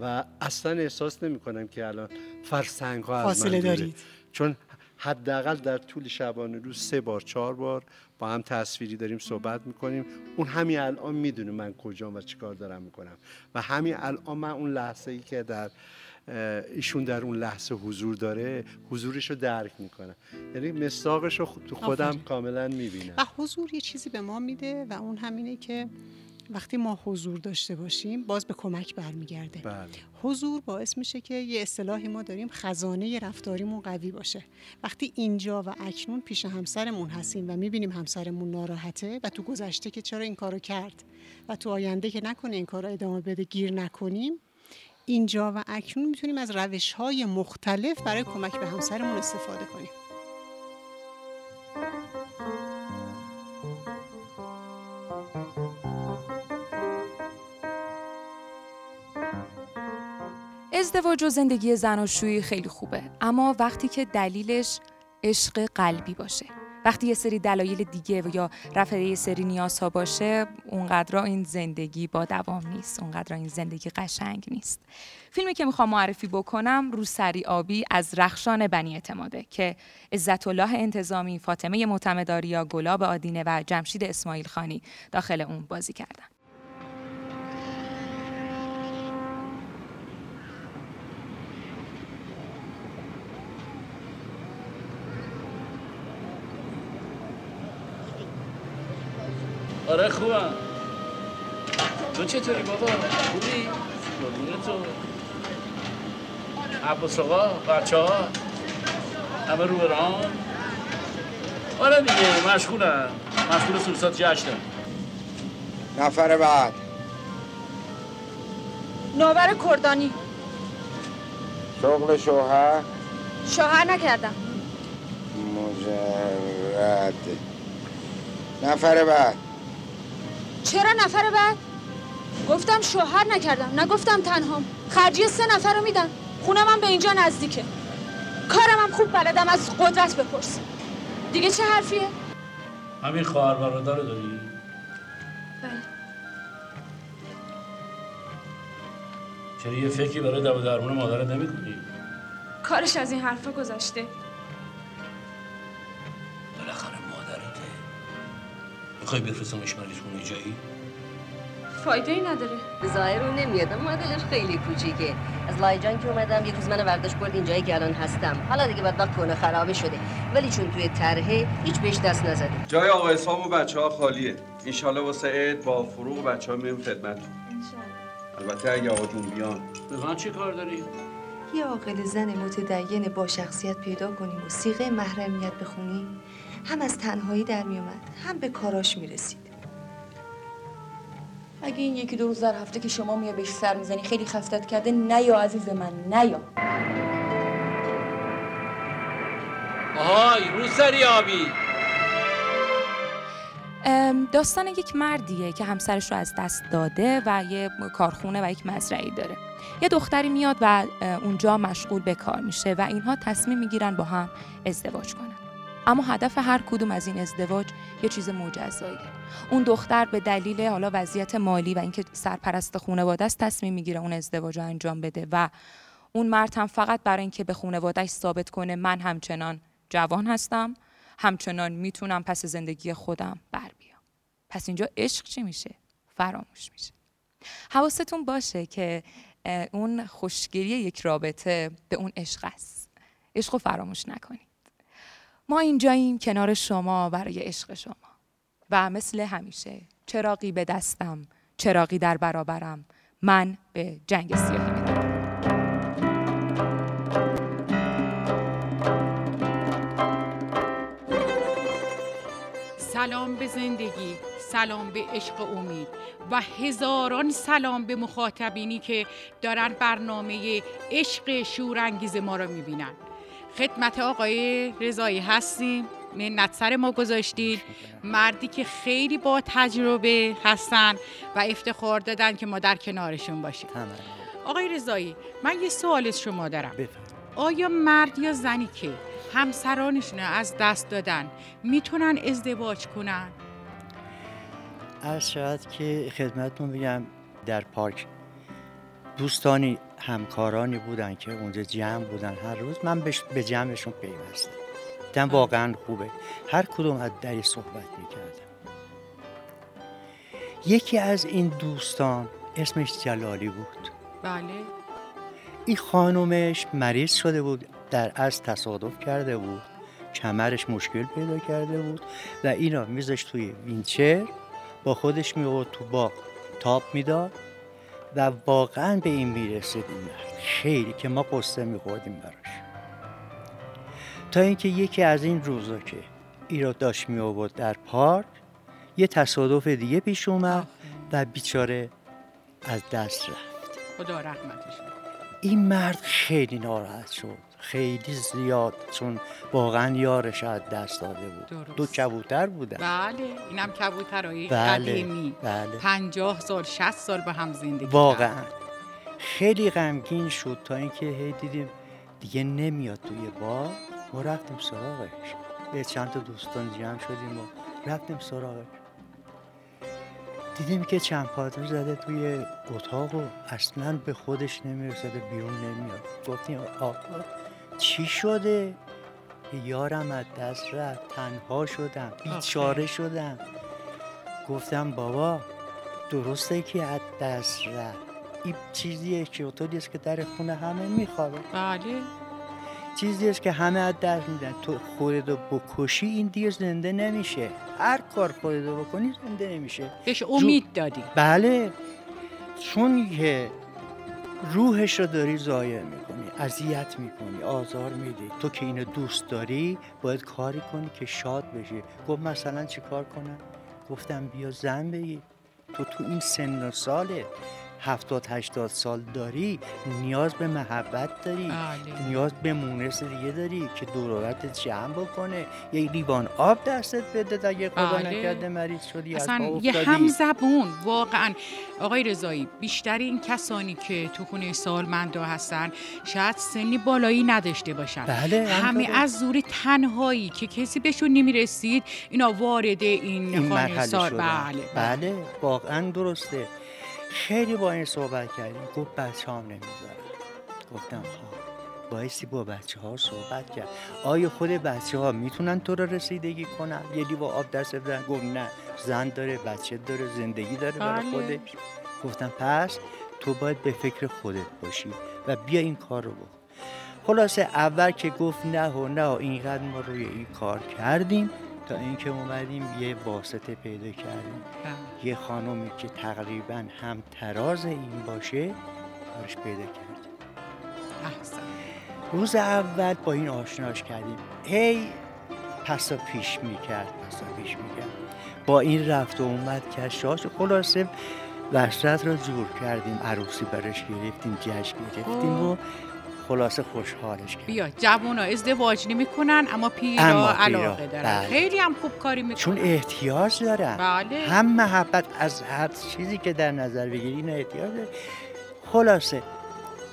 و اصلا احساس نمی‌کنم که الان فرسنگ ها از
فاصله
من دوره.
دارید.
چون حداقل در طول شبانه روز سه بار چهار بار با هم تصویری داریم صحبت می‌کنیم. اون همین الان می‌دونه من کجام و چیکار دارم می‌کنم. و همین الان من اون لحظه ای که در ایشون در اون لحظه حضور داره حضورش رو درک می‌کنم. یعنی مستاقش رو تو خودم کاملا می‌بینم.
و حضور یه چیزی به ما میده و اون همینه که وقتی ما حضور داشته باشیم باز به کمک برمیگرده.
بله.
حضور باعث میشه که یه اصطلاحی ما داریم خزانه رفتاریمون قوی باشه. وقتی اینجا و اکنون پیش همسرمون هستیم و می‌بینیم همسرمون ناراحته و تو گذشته که چرا این کارو کرد و تو آینده که نکنه این کارو ادامه بده گیر نکنیم اینجا و اکنون می‌تونیم از روش های مختلف برای کمک به همسرمون استفاده کنیم.
ازدواج و زندگی زناشویی خیلی خوبه. اما وقتی که دلیلش عشق قلبی باشه. وقتی یه سری دلایل دیگه یا رفع یه سری نیازها باشه اونقدر این زندگی با دوام نیست. اونقدر این زندگی قشنگ نیست. فیلمی که می‌خوام معرفی بکنم روسری آبی از رخشان بنی اعتماده که عزت الله انتظامی فاطمه معتمداریا گلاب آدینه و جمشید اسماعیل خانی داخل اون بازی کردن.
آره خوبم تو چطوری بابا؟ خوبی؟ قربون تو عباس آقا بچه ها همه رو برام آره دیگه مشغولم مشغول سوسات جشنم
نفر بعد
نوبر کردانی
شغل شوهر
شوهر نکردم
مجرد نفر بعد
چرا نفر بعد؟ گفتم شوهر نکردم نگفتم تنهام خرجی سه نفر رو میدن خونه من به اینجا نزدیکه کارم هم خوب بلدم از قدرت بپرس دیگه چه حرفیه؟
همین خواهر برادر داری؟
بله
چرا یه فکری برای دو درمون مادرت نمی کنی؟
کارش از این حرفا گذشته
می‌خوای بفرستمش مریض خونه جایی؟
فایده ای نداره.
ظاهر رو نمیاد اما دلش خیلی کوچیکه. از لایجان که اومدم یک روز من ورداش برد اینجایی که الان هستم. حالا دیگه بدبخت کنه خرابه شده. ولی چون توی طرحه هیچ بهش دست نزده.
جای آقا اسلام و بچه ها خالیه. انشالله واسه عید با فروغ بچه ها میریم خدمت البته اگه آقا جون بیان.
به من چی کار داری؟
یه عاقل زن متدین با شخصیت پیدا کنیم و سیغه محرمیت بخونیم. هم از تنهایی در میومد هم به کاراش می‌رسید.
اگه این یکی دو روز در هفته که شما میای بهش سر می‌زنی خیلی خفتت کرده نیا عزیز من نیا
آهای روسری آبی.
ام، داستان یک مردیه که همسرش رو از دست داده و یه کارخونه و یک مزرعی داره. یه دختری میاد و اونجا مشغول به کار میشه و اینها تصمیم می‌گیرن با هم ازدواج کنن. اما هدف هر کدوم از این ازدواج یه چیز مجزاییه اون دختر به دلیل حالا وضعیت مالی و اینکه سرپرست خانواده است تصمیم می‌گیره اون ازدواج رو انجام بده و اون مرد هم فقط برای اینکه به خانوادهش ثابت کنه من همچنان جوان هستم همچنان می‌تونم پس زندگی خودم بر بیام. پس اینجا عشق چی میشه؟ فراموش میشه. حواستون باشه که اون خوشگیری یک رابطه به اون عشق است. عشق رو فراموش نکنید. ما اینجاییم کنار شما برای عشق شما. و مثل همیشه چراقی به دستم چراقی در برابرم. من به جنگ سیاهی میرم
سلام به زندگی سلام به عشق امید. و هزاران سلام به مخاطبینی که دارن برنامه عشق شورانگیز ما رو می‌بینن. خدمت آقای رضایی هستیم. منت سر ما گذاشتید. مردی که خیلی با تجربه هستن و افتخار دادن که ما در کنارشون باشیم. آقای رضایی من یه سوال از شما دارم. آیا مرد یا زنی که همسرانشون از دست دادن می‌تونن ازدواج کنن؟
عرض شود که خدمتتون بگم در پارک دوستانی همکارانی بودن که اونجا جمع بودن هر روز من به جمعشون پیوستم. گفتم واقعا خوبه. هر کدوم از دری صحبت می‌کردم یکی از این دوستان اسمش جلالی بود.
بله.
این خانومش مریض شده بود در از تصادف کرده بود. کمرش مشکل پیدا کرده بود و اینا میذاشتش توی ویلچر با خودش می تو باغ. تاب می‌داد. و واقعا به این می‌رسید این مرد. خیلی که ما غصه میخوردیم براش. تا اینکه یکی از این روزا که ای را داشت می آورد در پارک یه تصادف دیگه پیش اومد و بیچاره از دست رفت.
خدا رحمتش.
این مرد خیلی ناراحت شد. خیلی زیاد چون واقعا یارش از دست داده بود.
درست.
دو کبوتر بودن.
بله اینم کبوترهای
بله،
قدیمی.
بله.
پنجاه سال شست سال به هم زندگی
واقعا.
کردن.
خیلی غمگین شد تا اینکه هی دیدیم دیگه نمیاد توی باغ ما رفتیم سراغش. به چند تا دوستان جمع شدیم و رفتیم سراغش. دیدیم که چند پاتر زده توی اتاق و اصلا به خودش نمیرسده بیرون نمیاد. گفتیم آقا چی شده؟ یارم از دست رفت تنها شدم بیچاره شدم. گفتم بابا درسته که از دست رفت. این چیزیه که اتولی است که در خونه همه میخوابه.
بله.
چیزی است که همه از دست میدن. تو خودتو بکشی این دیگه زنده نمیشه. هر کار خودتو بکنی زنده نمیشه.
بهش امید دادی.
بله. چون که روحش رو داری ضایع می‌کنی اذیت می‌کنی آزار میدی. تو که اینو دوست داری باید کاری کنی که شاد بشی. گفت مثلا چی کار کنم؟ گفتم بیا زن بگی تو تو این سن و ساله. هفتاد هشتاد سال داری نیاز به محبت داری
بله.
نیاز به مونس دیگه داری که دورورت جمع بکنه یه لیوان آب دستت بده اگه خدا
بله.
نکرده مریض شدی از
اصلا یه. هم زبون واقعا آقای رضایی بیشتر این کسانی که تو خونه سالمندا هستن شاید سنی بالایی نداشته باشن
بله،
همه. از زور تنهایی که کسی بهشون نمی‌رسید اینا وارد این,
این
خانه سال
شدن.
بله
بله واقعا درسته خیلی با این صحبت کردیم. گفت بچه هم نمی‌ذارن گفتم ها بایستی با بچه ها صحبت کرد. آیا خود بچه ها می‌تونن تو رو رسیدگی کنن؟ یه لیوان آب دست بدن. گفت نه زن داره بچه داره زندگی داره برای
بله.
خودش. گفتم پس تو باید به فکر خودت باشی و بیا این کار رو بکن. خلاصه اول که گفت نه و نه و اینقدر ما روی این کار کردیم تا اینکه اومدیم یه واسطه پیدا کردیم. یه خانومی که تقریبا هم تراز این باشه براش پیدا کردیم
احسن.
روز اول با این آشناش کردیم. هی پسا پیش می‌کرد پسا پیش می‌کرد. با این رفت و اومد کشاش خلاصه وحشت رو جور کردیم. عروسی براش گرفتیم جشن گرفتیم و خلاصه خوشحالش کردیم
بیا جوونا ازدواج نمی‌کنن اما پیرا
اما پیرا،
علاقه دارن.
بله.
خیلی هم خوب کاری می‌کنن.
چون احتیاج دارن.
بله.
هم محبت از هر چیزی که در نظر بگیری این احتیاج داره خلاصه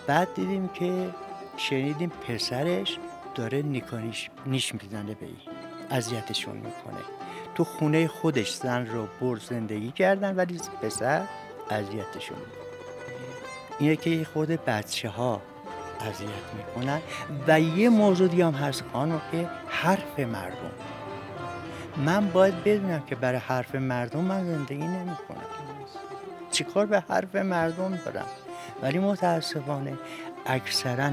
بعد دیدیم که شنیدیم پسرش داره نیکانیش نیش می‌زنه به این اذیتشون می‌کنه. تو خونه خودش زن رو بر زندگی کردن ولی پسر اذیتشون می‌کنه. اینه که خود بچه ها اذیت می‌کنن. و یه موضوع دیگه هم هست خانم که حرف مردم. من باید بدونم که برای حرف مردم من زندگی نمی کنم چیکار به حرف مردم دارم؟ ولی متاسفانه اکثرا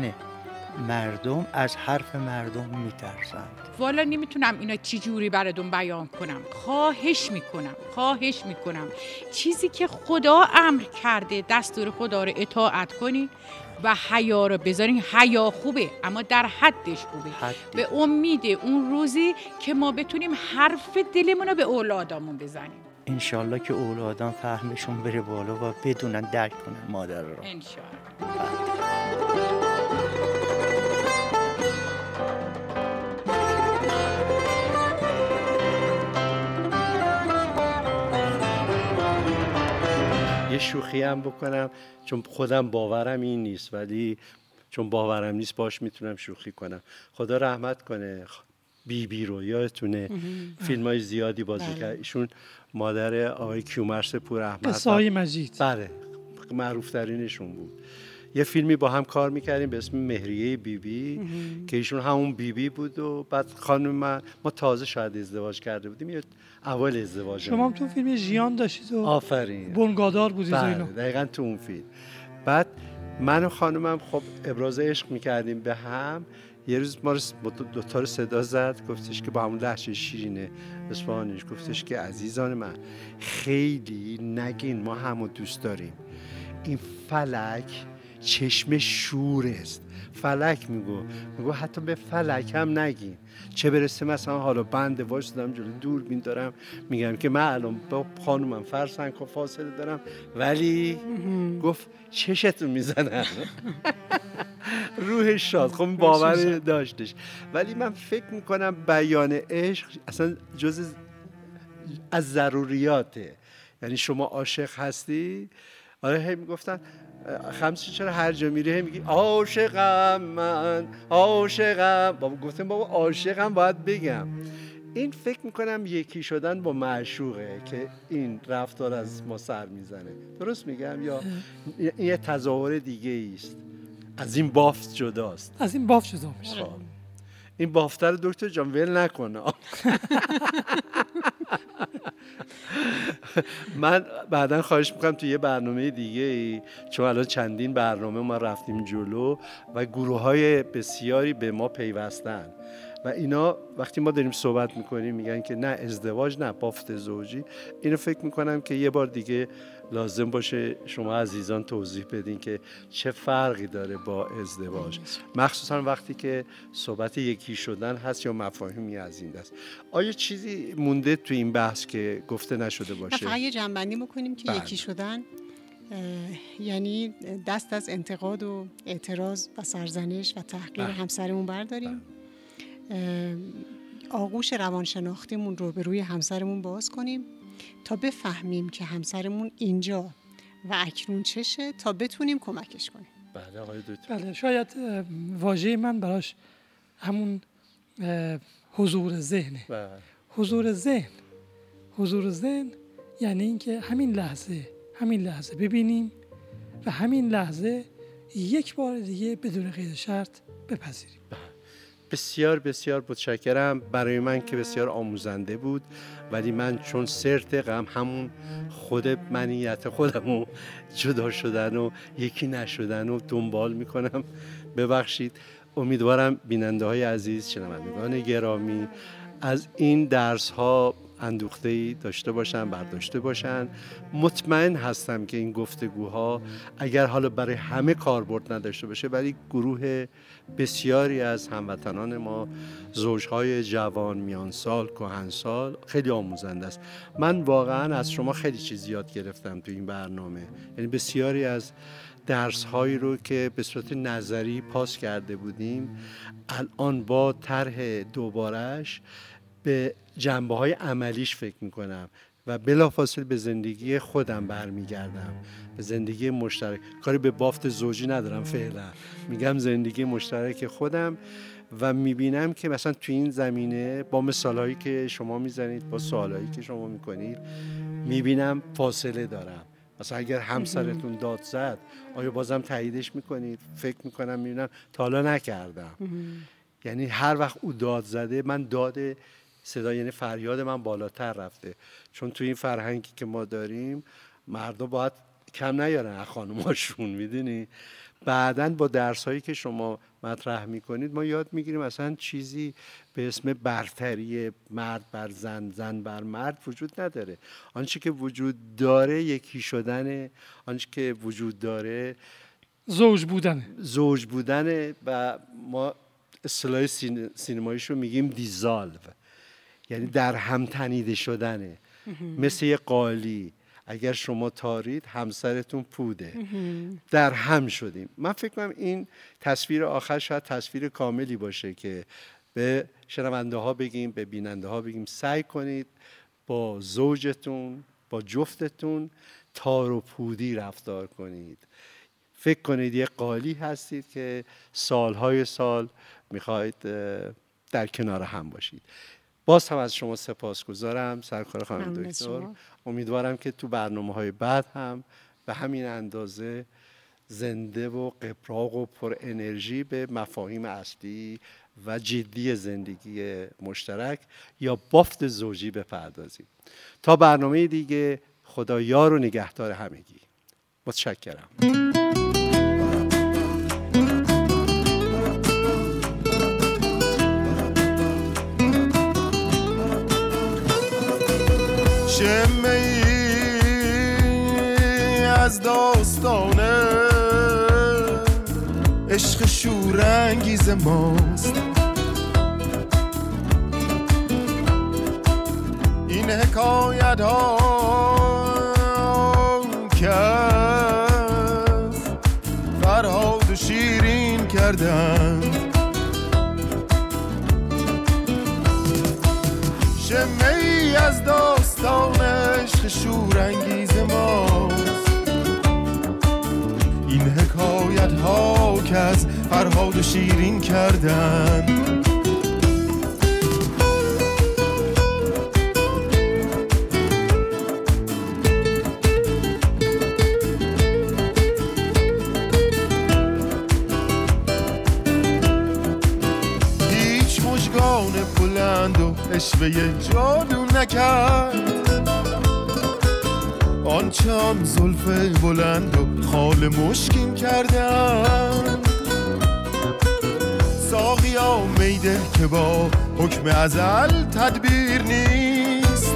مردم از حرف مردم میترسند.
والا نمی‌تونم اینا چی جوری براتون بیان کنم. خواهش می‌کنم خواهش می‌کنم. چیزی که خدا امر کرده دستور خدا رو اطاعت کنین و حیا رو بذارین. حیا خوبه اما در حدش خوبه. به امید اون روزی که ما بتونیم حرف دلمون رو به اولادامون بزنیم.
انشالله که اولادان فهمشون بره بالا و بدونن درک کنن مادر رو.
انشالله.
یه شوخی هم بکنم چون خودم باورم این نیست ولی چون باورم نیست باش می‌تونم شوخی کنم. خدا رحمت کنه. بی بی رو یادتونه. فیلم های زیادی بازی
بله.
کرد. ایشون مادر آقای کیومرس پور احمد
قصه های مجید.
بله. معروف ترینشون بود. یه فیلمی با هم کار می‌کردیم به اسم مهریه بیبی بی که ایشون همون بیبی بی بود و بعد خانم من ما تازه شاید ازدواج کرده بودیم یه اول ازدواج
شما هم تو فیلم ژیان داشتید و
آفرین.
بنگادار بودید
بله دقیقا تو اون فیلم. بعد من و خانمم خب ابراز عشق می‌کردیم به هم. یه روز ما دوتا رو صدا زد گفتش که با همون لحش شیرینه اصفهانش گفتش که عزیزان من خیلی نگین ما همو دوست داریم. این فلک چشم شور است فلک میگو. میگو حتی به فلک هم نگین چه برسه مثلا حالا بنده واش دارم جلو دوربین دارم. میگم که من الان با خانومم فرسنگ و فاصله دارم. ولی گفت چشتون می‌زنم روح شاد. خب باور داشتش. ولی من فکر می‌کنم بیان عشق اصلا جز از ضروریاته. یعنی شما عاشق هستی؟ آره هی می‌گفتن خمسی چرا هر جا میری میگی عاشقم من عاشقم. بابا گفتم بابا عاشقم باید بگم. این فکر می‌کنم یکی شدن با معشوقه که این رفتار از ما سر می‌زنه. درست میگم یا این [laughs] یه تظاهر دیگه است؟ از این بافت جداست.
از این بافت جدا میشه. خب.
این بافتر دکتر جان ول نکنه [laughs] [laughs] من بعدا خواهش می‌کنم تو یه برنامه دیگه ای چون الان چندین برنامه ما رفتیم جلو و گروه های بسیاری به ما پیوستن. و اینا وقتی ما داریم صحبت می‌کنیم میگن که نه ازدواج نه بافت زوجی. اینو فکر می‌کنم که یه بار دیگه لازم باشه شما عزیزان توضیح بدین که چه فرقی داره با ازدواج مخصوصا وقتی که صحبت یکی شدن هست یا مفاهیمی از این دست آیا چیزی مونده تو این بحث که گفته نشده باشه
فقط یه جنبندی بکنیم که یکی بله. شدن یعنی دست از انتقاد و اعتراض و سرزنش و تحقیر بله. همسرمون برداریم بله. آغوش روانشناختیمون رو به روی همسرمون باز کنیم تا بفهمیم که همسرمون اینجا و اکنون چشه تا بتونیم کمکش کنیم.
بله آقای
بله شاید واژه من براش همون حضور ذهنه بله. حضور ذهن. حضور ذهن یعنی اینکه همین لحظه همین لحظه ببینیم و همین لحظه یک بار دیگه بدون قید شرط بپذیریم.
بله. بسیار بسیار متشکرم. برای من که بسیار آموزنده بود. ولی من چون سرتقم همون خود منیت خودم جدا شدن و یکی نشدن و دنبال می‌کنم. ببخشید. امیدوارم بیننده های عزیز شنوندگان گرامی از این درس ها اندوخته داشته باشن برداشته باشن. مطمئن هستم که این گفتگوها اگر حالا برای همه کاربرد نداشته باشه ولی گروه بسیاری از هموطنان ما زوجهای جوان میان سال کهن سال خیلی آموزنده است. من واقعا از شما خیلی چیز یاد گرفتم تو این برنامه. یعنی بسیاری از درس هایی رو که به صورت نظری پاس کرده بودیم الان با طرح دوبارش به جنبه های عملیش فکر می‌کنم و بلافاصله به زندگی خودم برمیگردم به زندگی مشترک. کاری به بافت زوجی ندارم فعلا. میگم زندگی مشترک خودم و می‌بینم که مثلا تو این زمینه با مثالهایی که شما می‌زنید با سوالهایی که شما می‌کنید می‌بینم فاصله دارم. مثلا اگر همسرتون داد زد آیا بازم تاییدش می‌کنید؟ فکر می‌کنم می‌بینم تا حالا نکردم. یعنی هر وقت او داد زده من داد صدا یعنی فریاد من بالاتر رفته. چون تو این فرهنگی که ما داریم مردم باید کم نیارن از خانماشون می‌دونی؟ بعدا با درس هایی که شما مطرح می‌کنید ما یاد می‌گیریم اصلا چیزی به اسم برتری مرد بر زن زن بر مرد وجود نداره. آنچه که وجود داره یکی شدن آنچه که وجود داره
زوج بودن.
زوج بودن و ما اصطلاح سینماییشو میگیم دیزالو. یعنی در هم تنیده شدنه. مثل یه قالی. اگر شما تارید همسرتون پوده. در هم شدیم. من فکر کنم این تصویر آخر شاید تصویر کاملی باشه که به شنونده ها بگیم به بیننده ها بگیم سعی کنید با زوجتون با جفتتون تار و پودی رفتار کنید. فکر کنید یه قالی هستید که سالهای سال می‌خواید در کنار هم باشید. باز هم از شما سپاسگزارم سرکار خانم دکتر. امیدوارم که تو برنامه های بعد هم به همین اندازه زنده و قبراق و پر انرژی به مفاهیم اصلی و جدی زندگی مشترک یا بافت زوجی بپردازیم. تا برنامه دیگه خدا یار و نگهدار همگی. متشکرم.
شورانگیز ماست. این حکایت ها که فرهاد و شیرین کردن. شمه ای از داستان عشق شورانگیز ماست. این حکایت ها که از فرهاد و شیرین کردن. هیچ مشگان بلند و اشوه جادو نکرد. آن زلف بلند و خال مشکین کردن. ساقیا میده که با حکم ازل تدبیر نیست.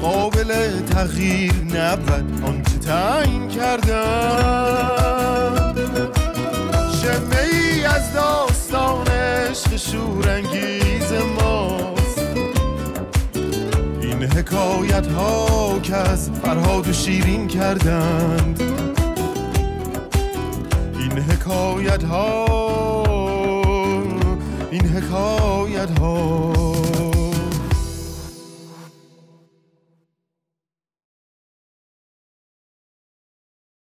قابل تغییر نبود آنچه تعیین کردن. شمه ای از داستان عشق شورانگیز ماست. این حکایت ها که از فرهاد و شیرین کردند. این حکایت ها این حکایت ها